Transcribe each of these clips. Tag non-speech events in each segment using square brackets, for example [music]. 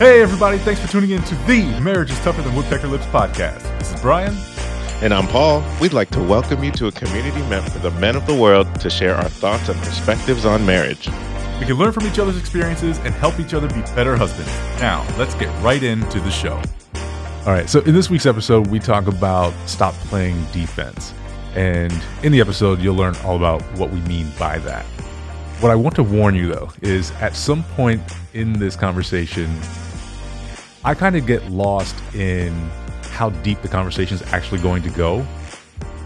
Hey, everybody, thanks for tuning in to the Marriage is Tougher Than Woodpecker Lips podcast. This is Brian. And I'm Paul. We'd like to welcome you to a community meant for the men of the world to share our thoughts and perspectives on marriage. We can learn from each other's experiences and help each other be better husbands. Now, let's get right into the show. All right, so in this week's episode, we talk about stop playing defense. And in the episode, you'll learn all about what we mean by that. What I want to warn you, though, is at some point in this conversation, I kind of get lost in how deep the conversation is actually going to go.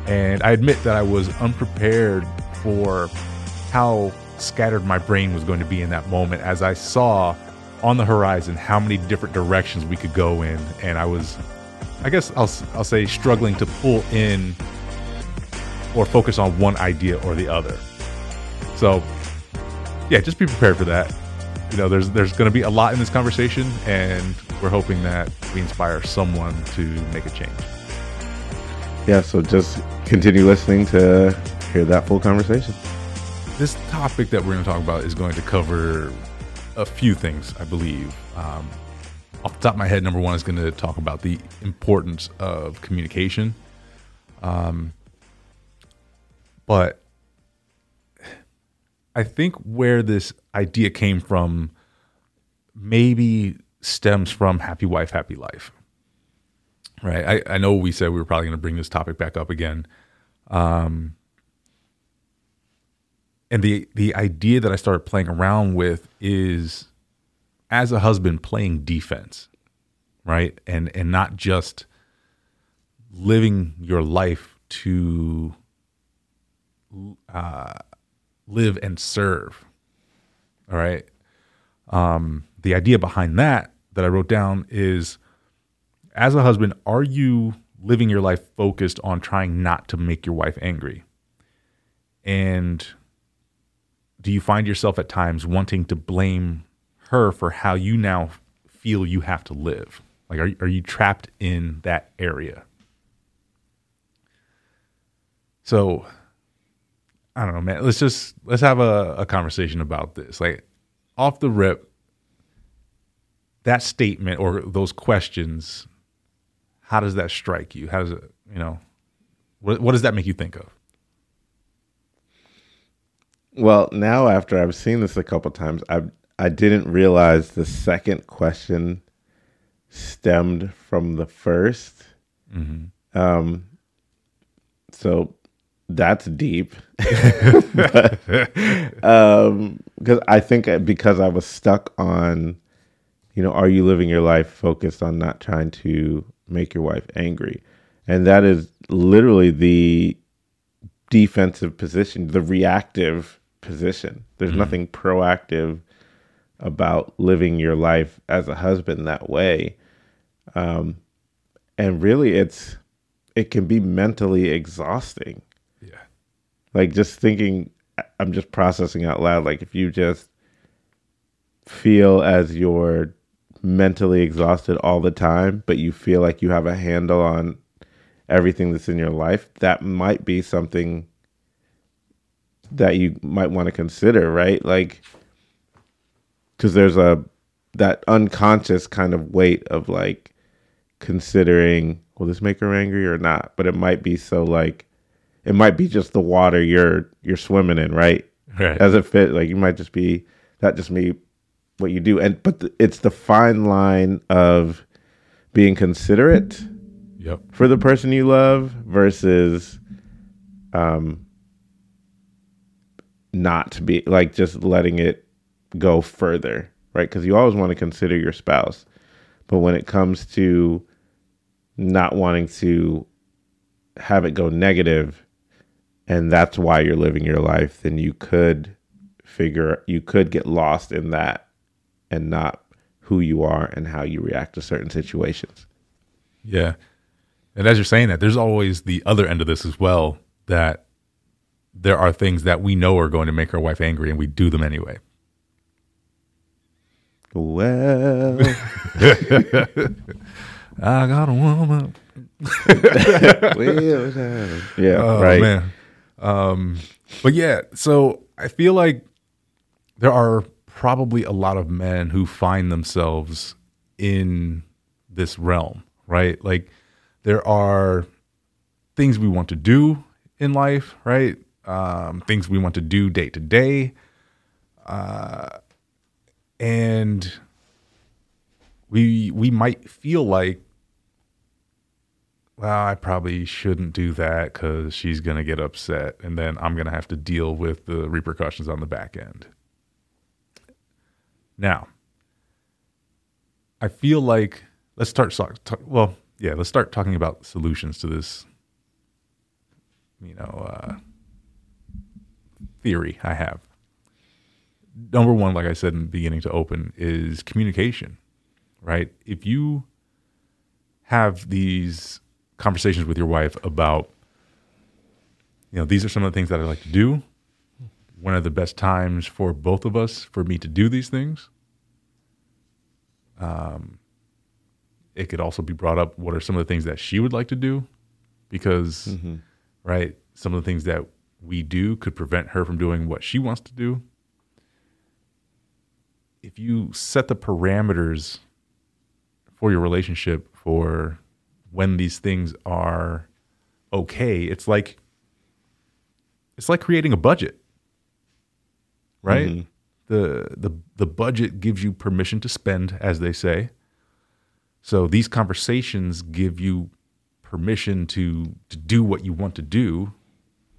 And I admit that I was unprepared for how scattered my brain was going to be in that moment as I saw on the horizon how many different directions we could go in. And I was, I guess I'll, I'll say, struggling to pull in or focus on one idea or the other. So, yeah, just be prepared for that. You know, there's there's going to be a lot in this conversation, and we're hoping that we inspire someone to make a change. Yeah, so just continue listening to hear that full conversation. This topic that we're going to talk about is going to cover a few things, I believe. Um, off the top of my head, number one is going to talk about the importance of communication. Um, but I think where this idea came from maybe stems from Happy Wife, Happy Life. Right. I, I know we said we were probably going to bring this topic back up again. Um, and the the idea that I started playing around with is as a husband playing defense, right? And and not just living your life to uh, live and serve. All right. Um, the idea behind that that I wrote down is as a husband, are you living your life focused on trying not to make your wife angry? And do you find yourself at times wanting to blame her for how you now feel you have to live? Like, are, are you trapped in that area? So, I don't know, man. Let's just let's have a, a conversation about this. Like, off the rip, that statement or those questions, how does that strike you? How does it, you know, what, what does that make you think of? Well, now after I've seen this a couple times, I I didn't realize the second question stemmed from the 1st mm-hmm. Um, so that's deep. [laughs] [laughs] but, um, because I think because I was stuck on you know, are you living your life focused on not trying to make your wife angry? And that is literally the defensive position, the reactive position. There's mm-hmm. nothing proactive about living your life as a husband that way. Um, and really, it's it can be mentally exhausting. Yeah. Like just thinking, I'm just processing out loud. Like if you just feel as you're mentally exhausted all the time, but you feel like you have a handle on everything that's in your life, that might be something that you might want to consider, right? Like, because there's a that unconscious kind of weight of like considering will this make her angry or not? But it might be so like it might be just the water you're you're swimming in right? Right. As it fit like you might just be that just me what you do. And but the, it's the fine line of being considerate yep. for the person you love versus um not be like just letting it go further right? Because you always want to consider your spouse. But when it comes to not wanting to have it go negative and that's why you're living your life then you could figure you could get lost in that and not who you are and how you react to certain situations. Yeah. And as you're saying that, there's always the other end of this as well that there are things that we know are going to make our wife angry and we do them anyway. Well, [laughs] I got a woman. [laughs] yeah, oh, right. Man. Um, but yeah, so I feel like there are probably a lot of men who find themselves in this realm, right? Like there are things we want to do in life, right? Um, things we want to do day to day. Uh, and we we might feel like well, I probably shouldn't do that because she's going to get upset and then I'm going to have to deal with the repercussions on the back end. Now, I feel like let's start. Talk, well, yeah, let's start talking about solutions to this. You know, uh, theory I have. Number one, like I said in the beginning to open, is communication. Right? If you have these conversations with your wife about, you know, these are some of the things that I like to do. One of the best times for both of us for me to do these things. Um, it could also be brought up what are some of the things that she would like to do because mm-hmm. right some of the things that we do could prevent her from doing what she wants to do if you set the parameters for your relationship for when these things are okay it's like it's like creating a budget right mm-hmm. the the the budget gives you permission to spend as they say so these conversations give you permission to to do what you want to do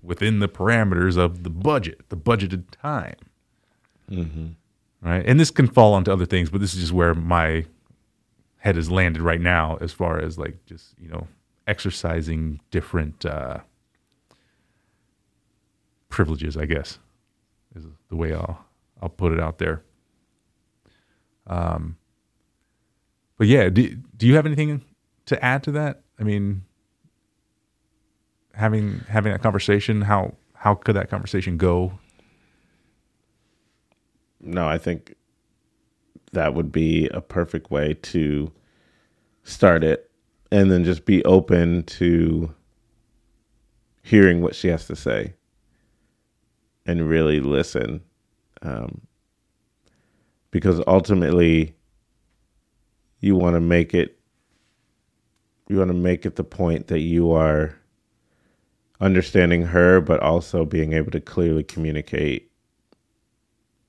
within the parameters of the budget, the budgeted time. Mm-hmm. Right, and this can fall onto other things, but this is just where my head has landed right now, as far as like just you know exercising different uh, privileges, I guess, is the way I'll I'll put it out there. Um, but yeah, do do you have anything to add to that? I mean, having having a conversation, how how could that conversation go? No, I think that would be a perfect way to start it and then just be open to hearing what she has to say and really listen um, because ultimately you want to make it you want to make it the point that you are understanding her but also being able to clearly communicate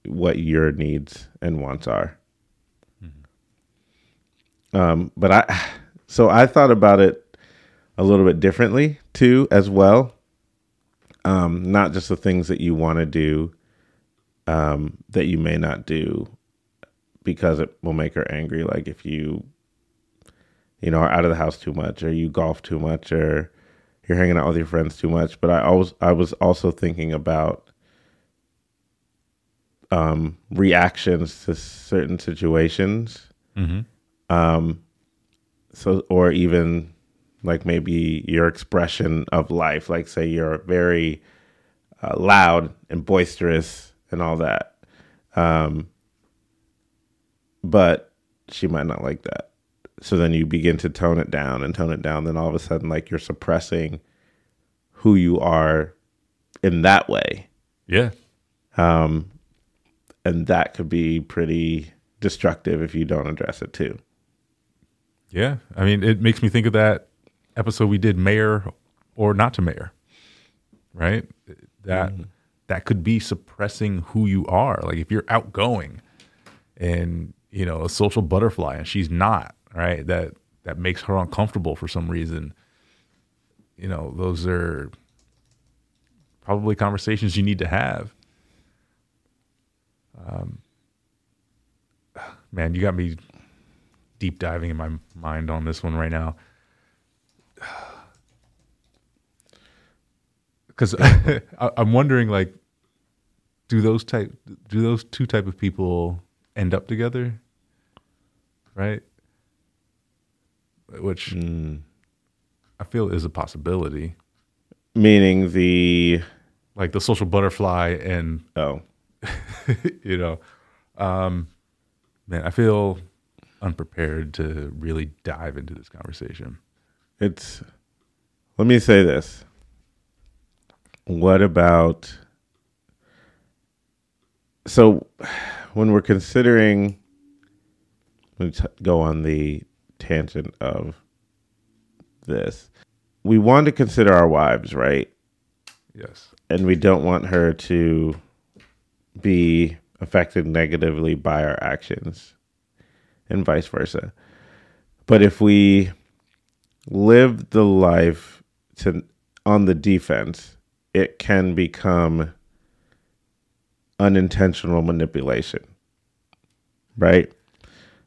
what your needs and wants are mm-hmm. um, but i so i thought about it a little bit differently too as well um, not just the things that you want to do um, that you may not do because it will make her angry. Like if you, you know, are out of the house too much, or you golf too much, or you're hanging out with your friends too much. But I always, I was also thinking about um, reactions to certain situations. Mm-hmm. Um, so, or even like maybe your expression of life. Like, say you're very uh, loud and boisterous and all that. Um, but she might not like that. So then you begin to tone it down and tone it down. Then all of a sudden, like you're suppressing who you are in that way. Yeah. Um, and that could be pretty destructive if you don't address it too. Yeah. I mean, it makes me think of that episode we did, Mayor or Not to Mayor, right? That. Mm-hmm. That could be suppressing who you are. Like if you're outgoing and you know, a social butterfly and she's not, right? That that makes her uncomfortable for some reason. You know, those are probably conversations you need to have. Um, [sighs] man, you got me deep diving in my mind on this one right now. Because [laughs] I'm wondering, like, do those type, do those two type of people end up together? right? Which mm. I feel is a possibility. Meaning the like the social butterfly and oh, [laughs] you know, um, man, I feel unprepared to really dive into this conversation. It's let me say this. What about so when we're considering me t- go on the tangent of this. We want to consider our wives, right? Yes. And we don't want her to be affected negatively by our actions and vice versa. But if we live the life to on the defense, it can become unintentional manipulation. Right?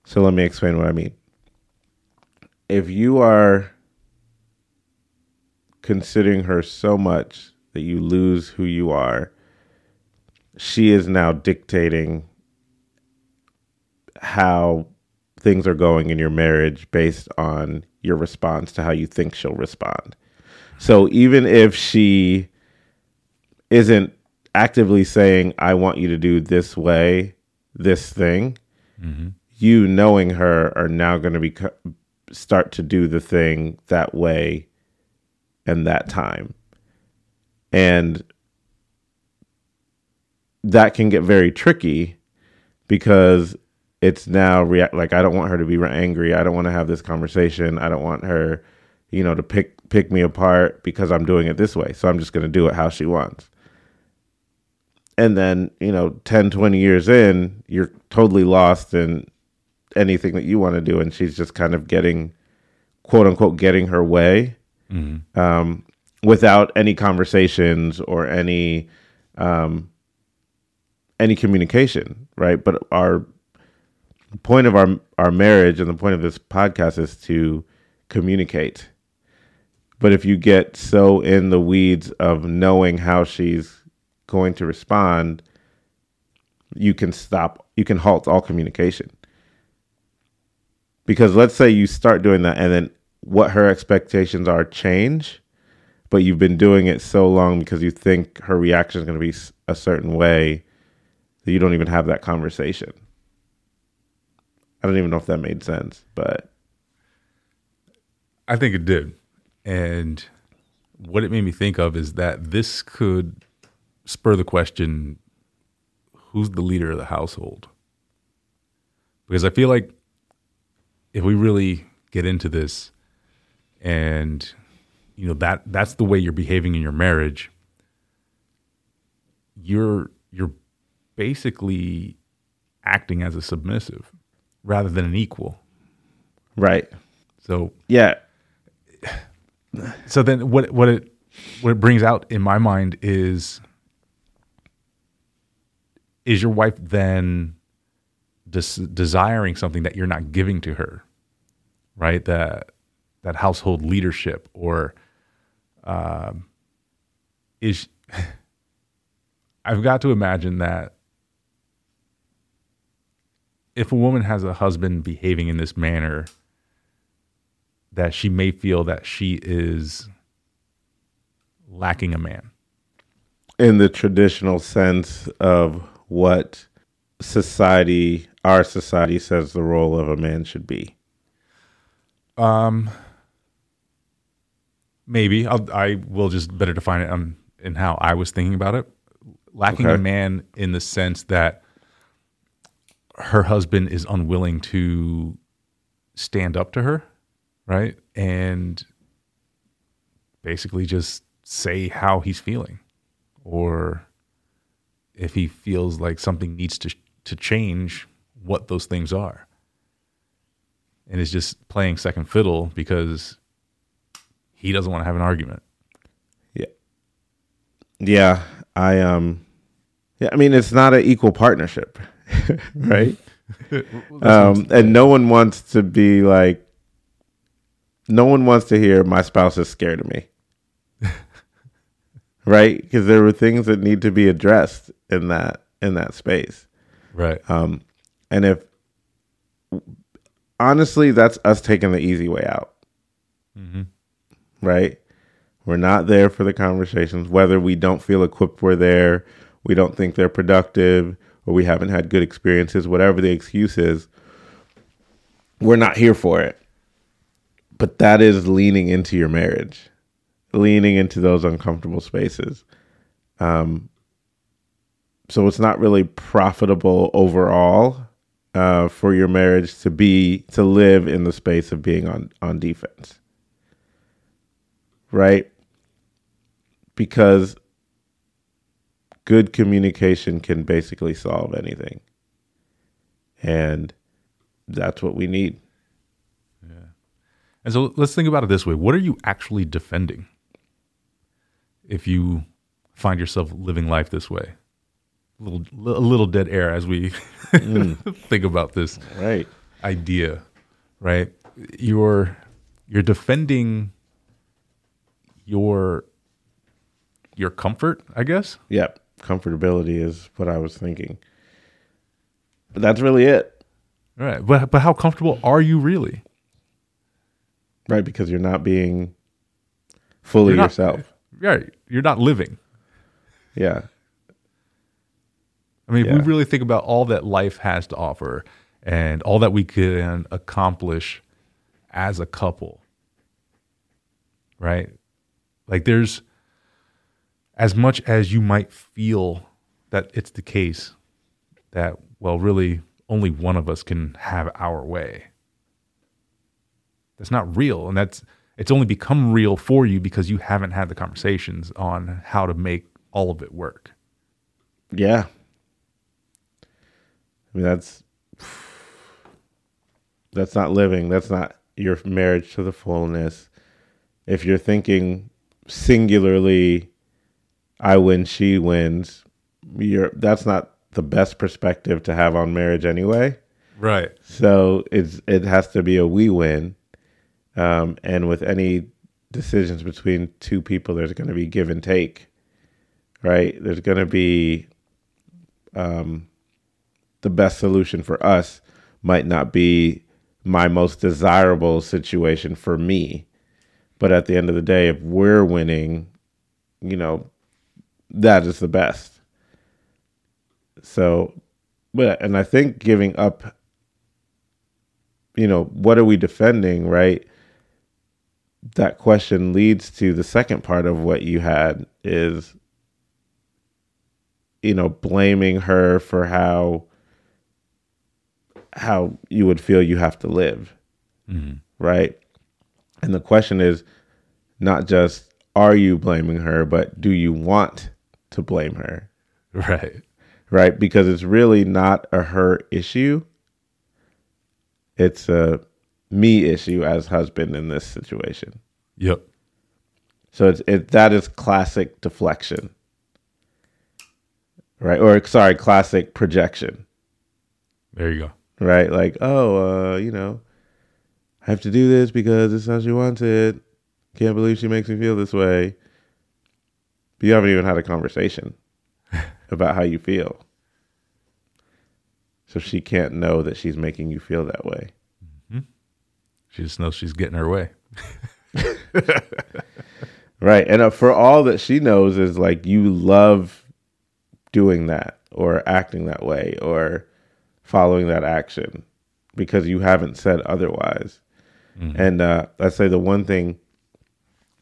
So let me explain what I mean. If you are considering her so much that you lose who you are, she is now dictating how things are going in your marriage based on your response to how you think she'll respond. So even if she isn't actively saying, I want you to do this way, this thing, mm-hmm. you knowing her are now going to be start to do the thing that way and that time. And that can get very tricky because it's now react like I don't want her to be angry. I don't want to have this conversation. I don't want her, you know, to pick pick me apart because I'm doing it this way. So I'm just going to do it how she wants. And then, you know, 10, 20 years in, you're totally lost in anything that you want to do and she's just kind of getting quote unquote getting her way. Mm-hmm. Um, without any conversations or any um, any communication, right? But our point of our our marriage and the point of this podcast is to communicate. But if you get so in the weeds of knowing how she's going to respond, you can stop, you can halt all communication. Because let's say you start doing that and then what her expectations are change, but you've been doing it so long because you think her reaction is going to be a certain way that you don't even have that conversation. I don't even know if that made sense, but I think it did. And what it made me think of is that this could spur the question who's the leader of the household? Because I feel like if we really get into this and you know that that's the way you're behaving in your marriage you're you're basically acting as a submissive rather than an equal. Right. So yeah. So then what what it what it brings out in my mind is is your wife then des- desiring something that you're not giving to her right that that household leadership or um, is [laughs] i've got to imagine that if a woman has a husband behaving in this manner, that she may feel that she is lacking a man. In the traditional sense of what society, our society says the role of a man should be. Um, maybe I'll, I will just better define it um, in how I was thinking about it. Lacking okay. a man in the sense that her husband is unwilling to stand up to her, right? And basically just say how he's feeling or if he feels like something needs to to change what those things are. And is just playing second fiddle because he doesn't want to have an argument. Yeah. Yeah, I um yeah, I mean it's not an equal partnership. [laughs] right? [laughs] um, and no one wants to be like, no one wants to hear my spouse is scared of me. [laughs] right? Because there were things that need to be addressed in that in that space. Right. Um, and if honestly, that's us taking the easy way out. Mm-hmm. Right. We're not there for the conversations. Whether we don't feel equipped, we're there. We don't think they're productive or we haven't had good experiences, whatever the excuse is, we're not here for it. But that is leaning into your marriage, leaning into those uncomfortable spaces. Um, so it's not really profitable overall uh, for your marriage to be to live in the space of being on on defense, right? Because good communication can basically solve anything, and that's what we need. Yeah. And so let's think about it this way what are you actually defending if you find yourself living life this way? A little, a little dead air as we [laughs] think about this Right. idea, right? You're you're defending your your comfort, I guess. Yep. Comfortability is what I was thinking. But that's really it. Right. But but how comfortable are you really? Right. Because you're not being fully not- yourself. Right. You're not living. Yeah. I mean, if we really think about all that life has to offer and all that we can accomplish as a couple, right? Like, there's as much as you might feel that it's the case that, well, really only one of us can have our way. That's not real. And that's, it's only become real for you because you haven't had the conversations on how to make all of it work. Yeah. I mean that's that's not living. That's not your marriage to the fullness. If you're thinking singularly I win, she wins, you're that's not the best perspective to have on marriage anyway. Right. So it's it has to be a we win. Um, and with any decisions between two people, there's going to be give and take, right? There's going to be um, the best solution for us might not be my most desirable situation for me, but at the end of the day, if we're winning, you know, that is the best. So, but and I think giving up you know, what are we defending, right? That question leads to the second part of what you had is, you know, blaming her for how how you would feel you have to live, mm-hmm. right? And the question is not just are you blaming her, but do you want to blame her, Right. right? Because it's really not a her issue it's a me issue as husband in this situation. Yep. So it's it that is classic deflection. Right? Or sorry, classic projection. There you go. Right? Like, oh, uh, you know, I have to do this because it's how she wants it. Can't believe she makes me feel this way. But you haven't even had a conversation [laughs] about how you feel. So she can't know that she's making you feel that way. She just knows she's getting her way. [laughs] Right. And uh, for all that she knows is like you love doing that or acting that way or following that action because you haven't said otherwise. And uh, I say the one thing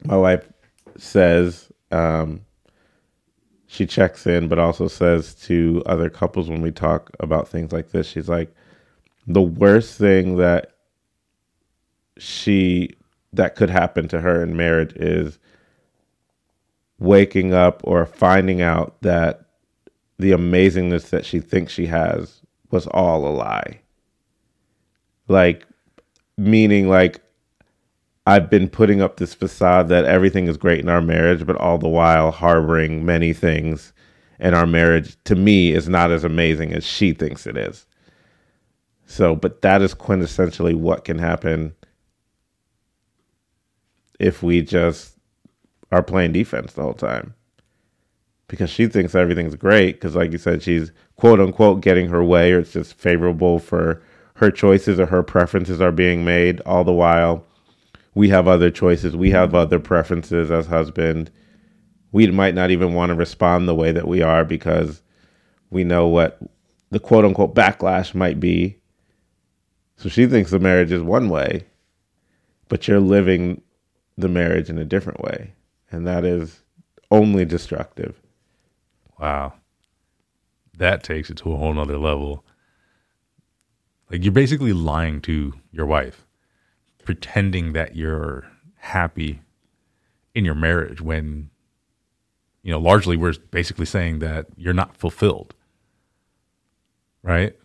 my wife says, um, she checks in, but also says to other couples when we talk about things like this, she's like, the worst thing that she that could happen to her in marriage is waking up or finding out that the amazingness that she thinks she has was all a lie. Like, meaning, like, I've been putting up this facade that everything is great in our marriage, but all the while harboring many things. And our marriage, to me, is not as amazing as she thinks it is. So, but that is quintessentially what can happen if we just are playing defense the whole time. Because she thinks everything's great, because, like you said, she's quote unquote getting her way, or it's just favorable for her choices or her preferences are being made, all the while we have other choices, we have other preferences as husband. We might not even want to respond the way that we are because we know what the quote unquote backlash might be. So she thinks the marriage is one way, but you're living the marriage in a different way. And that is only destructive. Wow. That takes it to a whole nother level. Like you're basically lying to your wife, pretending that you're happy in your marriage when you know, largely we're basically saying that you're not fulfilled. Right?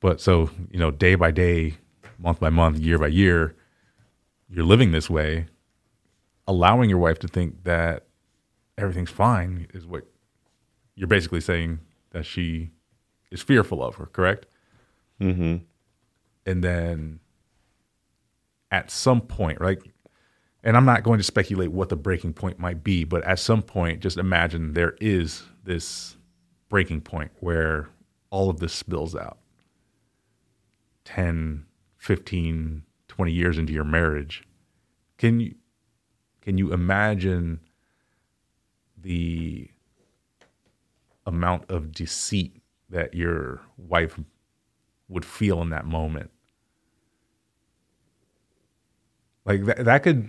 But so, you know, day by day, month by month, year by year, you're living this way, allowing your wife to think that everything's fine is what you're basically saying that she is fearful of her, correct? Mm-hmm. And then at some point, right? And I'm not going to speculate what the breaking point might be, but at some point, just imagine there is this breaking point where all of this spills out 10, 15, 20 years into your marriage. Can you can you imagine the amount of deceit that your wife would feel in that moment? Like that, that could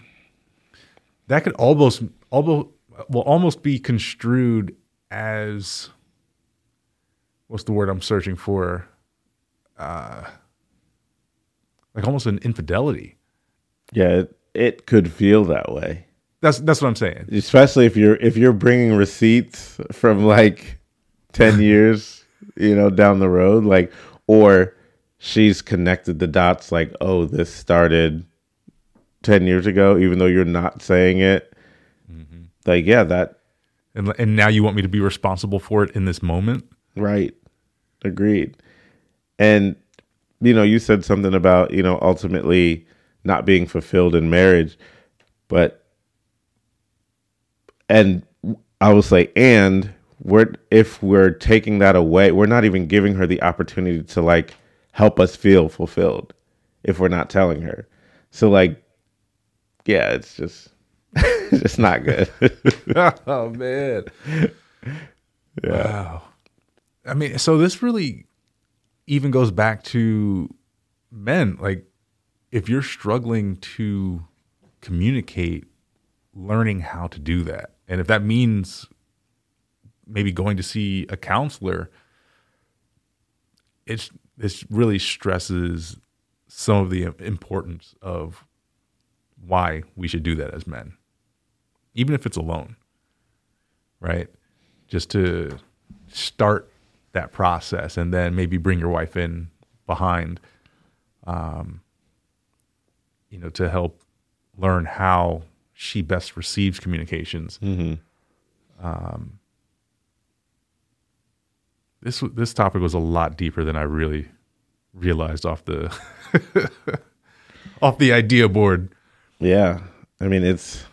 that could almost almost will almost be construed as what's the word I'm searching for? Uh, like almost an infidelity. Yeah, it, it could feel that way. That's that's what I'm saying. Especially if you're if you're bringing receipts from like 10 [laughs] years, you know, down the road like or she's connected the dots like, "Oh, this started 10 years ago even though you're not saying it." Mm-hmm. Like, yeah, that and and now you want me to be responsible for it in this moment? Right. Agreed. And you know, you said something about, you know, ultimately not being fulfilled in marriage, but and I was like, and we're if we're taking that away, we're not even giving her the opportunity to like help us feel fulfilled if we're not telling her. So like, yeah, it's just [laughs] it's just not good. [laughs] oh man. Yeah. Wow. I mean, so this really even goes back to men. Like, if you're struggling to communicate, learning how to do that. And if that means maybe going to see a counselor, it's this really stresses some of the importance of why we should do that as men, even if it's alone, right? Just to start that process and then maybe bring your wife in behind um, you know to help learn how she best receives communications mm-hmm. um, this this topic was a lot deeper than I really realized off the [laughs] off the idea board. Yeah, I mean it's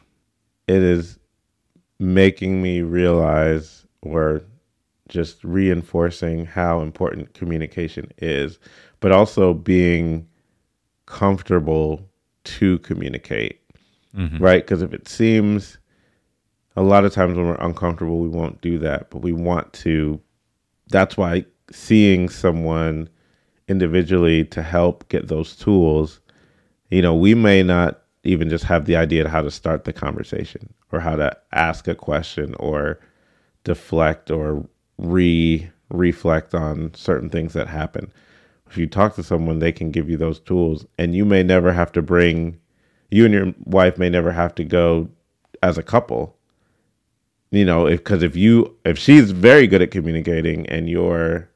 it is making me realize or just reinforcing how important communication is, but also being comfortable to communicate, mm-hmm. right? Because if it seems a lot of times when we're uncomfortable, we won't do that, but we want to. That's why seeing someone individually to help get those tools, you know, we may not even just have the idea of how to start the conversation or how to ask a question or deflect or re reflect on certain things that happen. If you talk to someone, they can give you those tools, and you may never have to bring you and your wife may never have to go as a couple. You know, if because if you if she's very good at communicating and you're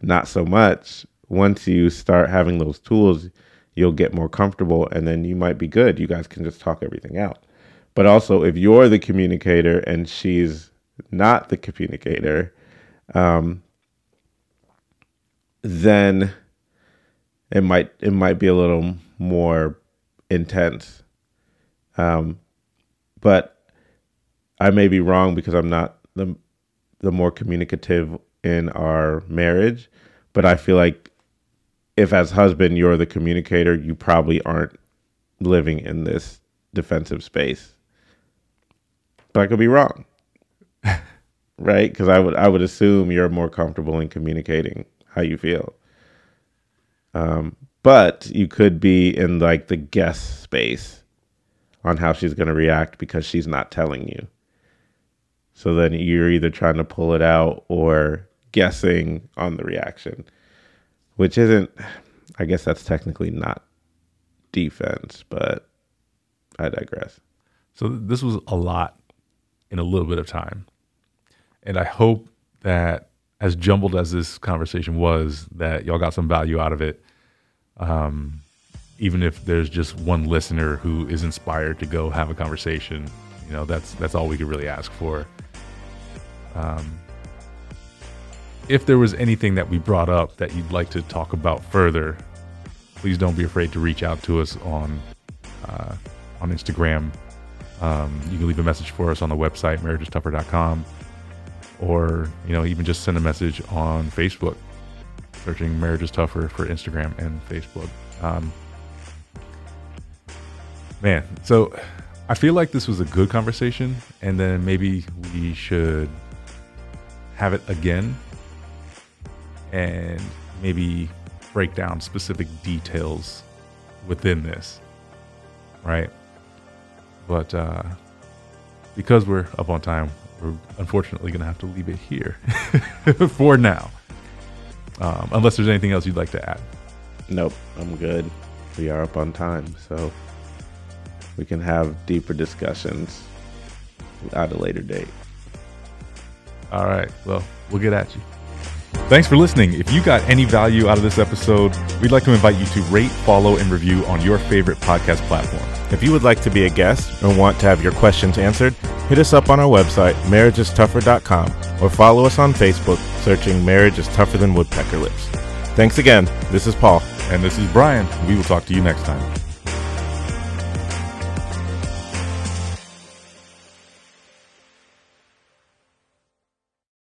not so much, once you start having those tools, you'll get more comfortable and then you might be good. You guys can just talk everything out. But also, if you're the communicator and she's not the communicator, um, then it might it might be a little more intense. Um, but I may be wrong because I'm not the the more communicative in our marriage. But I feel like if as husband you're the communicator, you probably aren't living in this defensive space. But I could be wrong. [laughs] right? Because I would I would assume you're more comfortable in communicating how you feel. Um, but you could be in like the guess space on how she's going to react because she's not telling you. So then you're either trying to pull it out or guessing on the reaction, which isn't. I guess that's technically not defense, but I digress. So this was a lot in a little bit of time. And I hope that as jumbled as this conversation was, that y'all got some value out of it. Um, even if there's just one listener who is inspired to go have a conversation, you know, that's that's all we could really ask for. Um, if there was anything that we brought up that you'd like to talk about further, please don't be afraid to reach out to us on uh, on Instagram. Um, you can leave a message for us on the website marriagestougher.com, or you know even just send a message on Facebook, searching "Marriage is Tougher" for Instagram and Facebook. Um, man, so I feel like this was a good conversation, and then maybe we should have it again and maybe break down specific details within this, right? But uh, because we're up on time, we're unfortunately going to have to leave it here [laughs] for now. Um, unless there's anything else you'd like to add. Nope, I'm good. We are up on time, so we can have deeper discussions at a later date. All right. Well, we'll get at you. Thanks for listening. If you got any value out of this episode, we'd like to invite you to rate, follow, and review on your favorite podcast platform. If you would like to be a guest and want to have your questions answered, hit us up on our website, marriagestougher.com, or follow us on Facebook, searching Marriage is Tougher Than Woodpecker Lips. Thanks again. This is Paul. And this is Brian. We will talk to you next time.